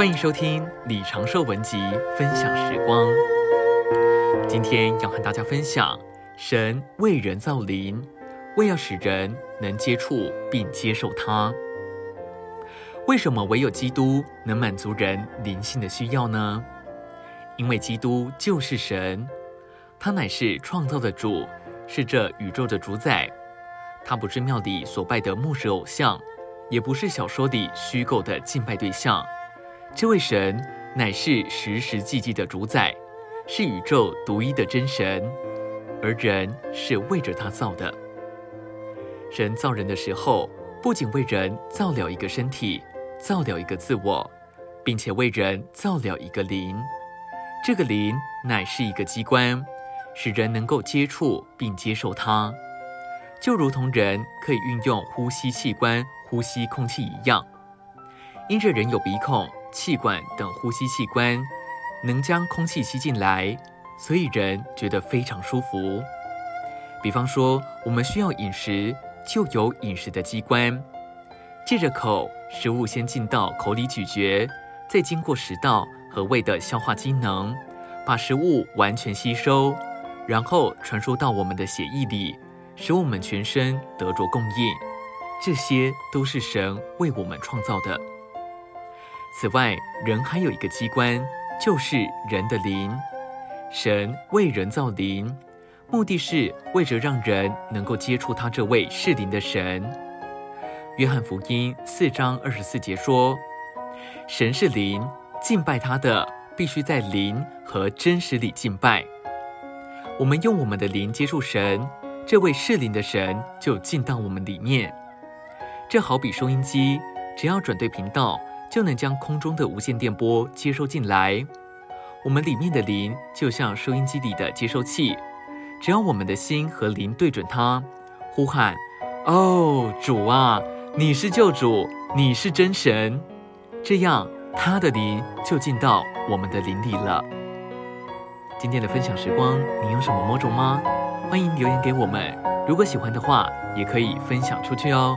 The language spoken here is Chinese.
欢迎收听李长寿文集分享时光。今天要和大家分享，神为人造灵，为要使人能接触并接受他。为什么唯有基督能满足人灵性的需要呢？因为基督就是神，他乃是创造的主，是这宇宙的主宰。他不是庙里所拜的木石偶像，也不是小说里虚构的敬拜对象。这位神乃是实实际际的主宰，是宇宙独一的真神，而人是为着他造的。神造人的时候，不仅为人造了一个身体，造了一个自我，并且为人造了一个灵。这个灵乃是一个机关，使人能够接触并接受它，就如同人可以运用呼吸器官呼吸空气一样。因着人有鼻孔。气管等呼吸器官能将空气吸进来，所以人觉得非常舒服。比方说，我们需要饮食，就有饮食的机关，借着口，食物先进到口里咀嚼，再经过食道和胃的消化机能，把食物完全吸收，然后传输到我们的血液里，使我们全身得着供应。这些都是神为我们创造的。此外，人还有一个机关，就是人的灵。神为人造灵，目的是为着让人能够接触他这位是灵的神。约翰福音四章二十四节说：“神是灵，敬拜他的必须在灵和真实里敬拜。”我们用我们的灵接触神，这位是灵的神就进到我们里面。这好比收音机，只要转对频道。就能将空中的无线电波接收进来。我们里面的灵就像收音机里的接收器，只要我们的心和灵对准它，呼喊：“哦，主啊，你是救主，你是真神。”这样，他的灵就进到我们的灵里了。今天的分享时光，你有什么摸着吗？欢迎留言给我们。如果喜欢的话，也可以分享出去哦。